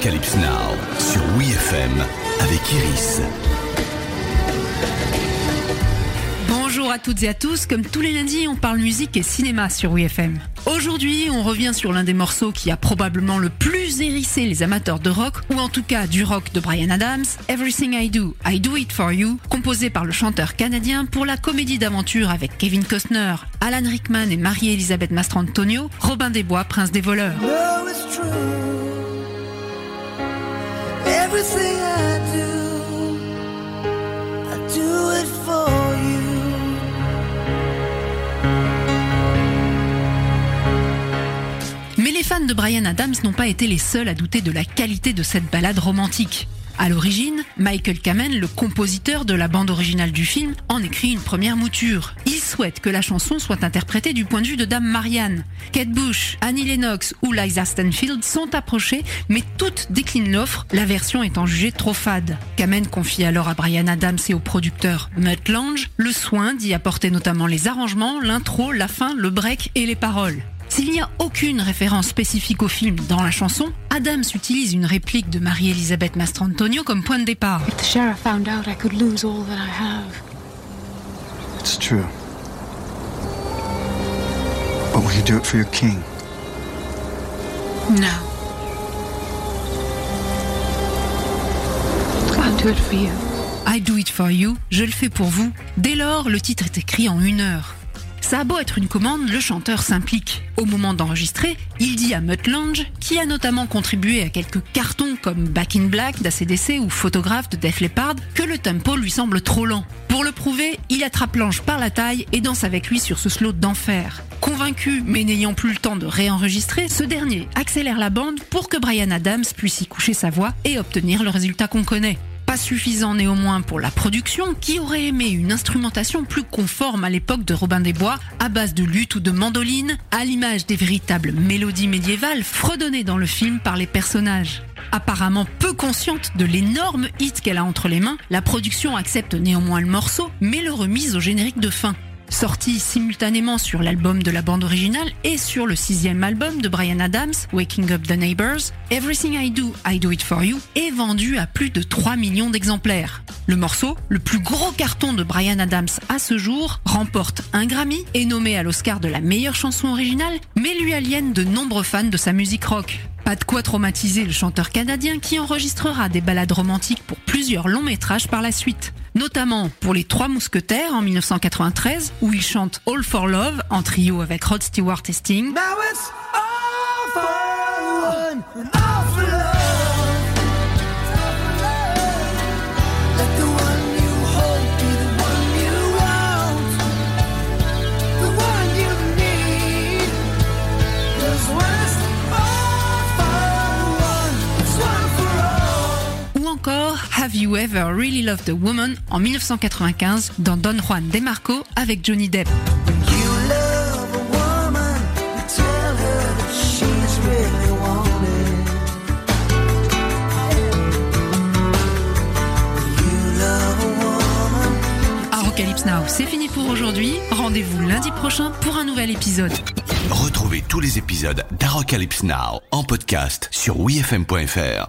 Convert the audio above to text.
Arocalypse Now sur WeFM avec Iris. Bonjour à toutes et à tous, comme tous les lundis, on parle musique et cinéma sur WeFM. Aujourd'hui, on revient sur l'un des morceaux qui a probablement le plus hérissé les amateurs de rock, ou en tout cas du rock de Brian Adams, Everything I Do, I Do It For You, composé par le chanteur canadien pour la comédie d'aventure avec Kevin Costner, Alan Rickman et Marie-Elisabeth Mastrantonio, Robin des Bois, Prince des voleurs. know it's true. Mais les fans de Brian Adams n'ont pas été les seuls à douter de la qualité de cette balade romantique. À l'origine, Michael Kamen, le compositeur de la bande originale du film, en écrit une première mouture. Il souhaite que la chanson soit interprétée du point de vue de Dame Marianne. Kate Bush, Annie Lennox ou Liza Stanfield sont approchées, mais toutes déclinent l'offre, la version étant jugée trop fade. Kamen confie alors à Brian Adams et au producteur Mutt Lange le soin d'y apporter notamment les arrangements, l'intro, la fin, le break et les paroles. S'il n'y a aucune référence spécifique au film dans la chanson, Adams utilise une réplique de Marie-Elisabeth Mastrantonio comme point de départ. If the sheriff found out, I could lose all that I have. It's true. But will you do it for your king? No. I'll do it for you. I do it for you, je le fais pour vous. Dès lors, le titre est écrit en une heure. Ça a beau être une commande, le chanteur s'implique. Au moment d'enregistrer, il dit à Mutt Lange, qui a notamment contribué à quelques cartons comme Back in Black d'ACDC ou Photographe de Def Leppard, que le tempo lui semble trop lent. Pour le prouver, il attrape Lange par la taille et danse avec lui sur ce slow d'enfer. Convaincu, mais n'ayant plus le temps de réenregistrer, ce dernier accélère la bande pour que Brian Adams puisse y coucher sa voix et obtenir le résultat qu'on connaît. Pas suffisant néanmoins pour la production, qui aurait aimé une instrumentation plus conforme à l'époque de Robin des Bois, à base de lutte ou de mandoline, à l'image des véritables mélodies médiévales fredonnées dans le film par les personnages. Apparemment peu consciente de l'énorme hit qu'elle a entre les mains, la production accepte néanmoins le morceau, mais le remise au générique de fin. Sorti simultanément sur l'album de la bande originale et sur le sixième album de Brian Adams, Waking Up the Neighbors, Everything I Do, I Do It For You, est vendu à plus de 3 millions d'exemplaires. Le morceau, le plus gros carton de Brian Adams à ce jour, remporte un Grammy, est nommé à l'Oscar de la meilleure chanson originale, mais lui aliène de nombreux fans de sa musique rock. Pas de quoi traumatiser le chanteur canadien qui enregistrera des ballades romantiques pour plusieurs longs métrages par la suite. Notamment pour Les Trois Mousquetaires en 1993, où il chante All for Love en trio avec Rod Stewart et Sting. You Ever Really Loved a Woman en 1995 dans Don Juan DeMarco avec Johnny Depp. When you love a woman, you tell her that she's really wanted. You love a woman. Arocalypse Now, c'est fini pour aujourd'hui. Rendez-vous lundi prochain pour un nouvel épisode. Retrouvez tous les épisodes d'Arocalypse Now en podcast sur WeFM.fr.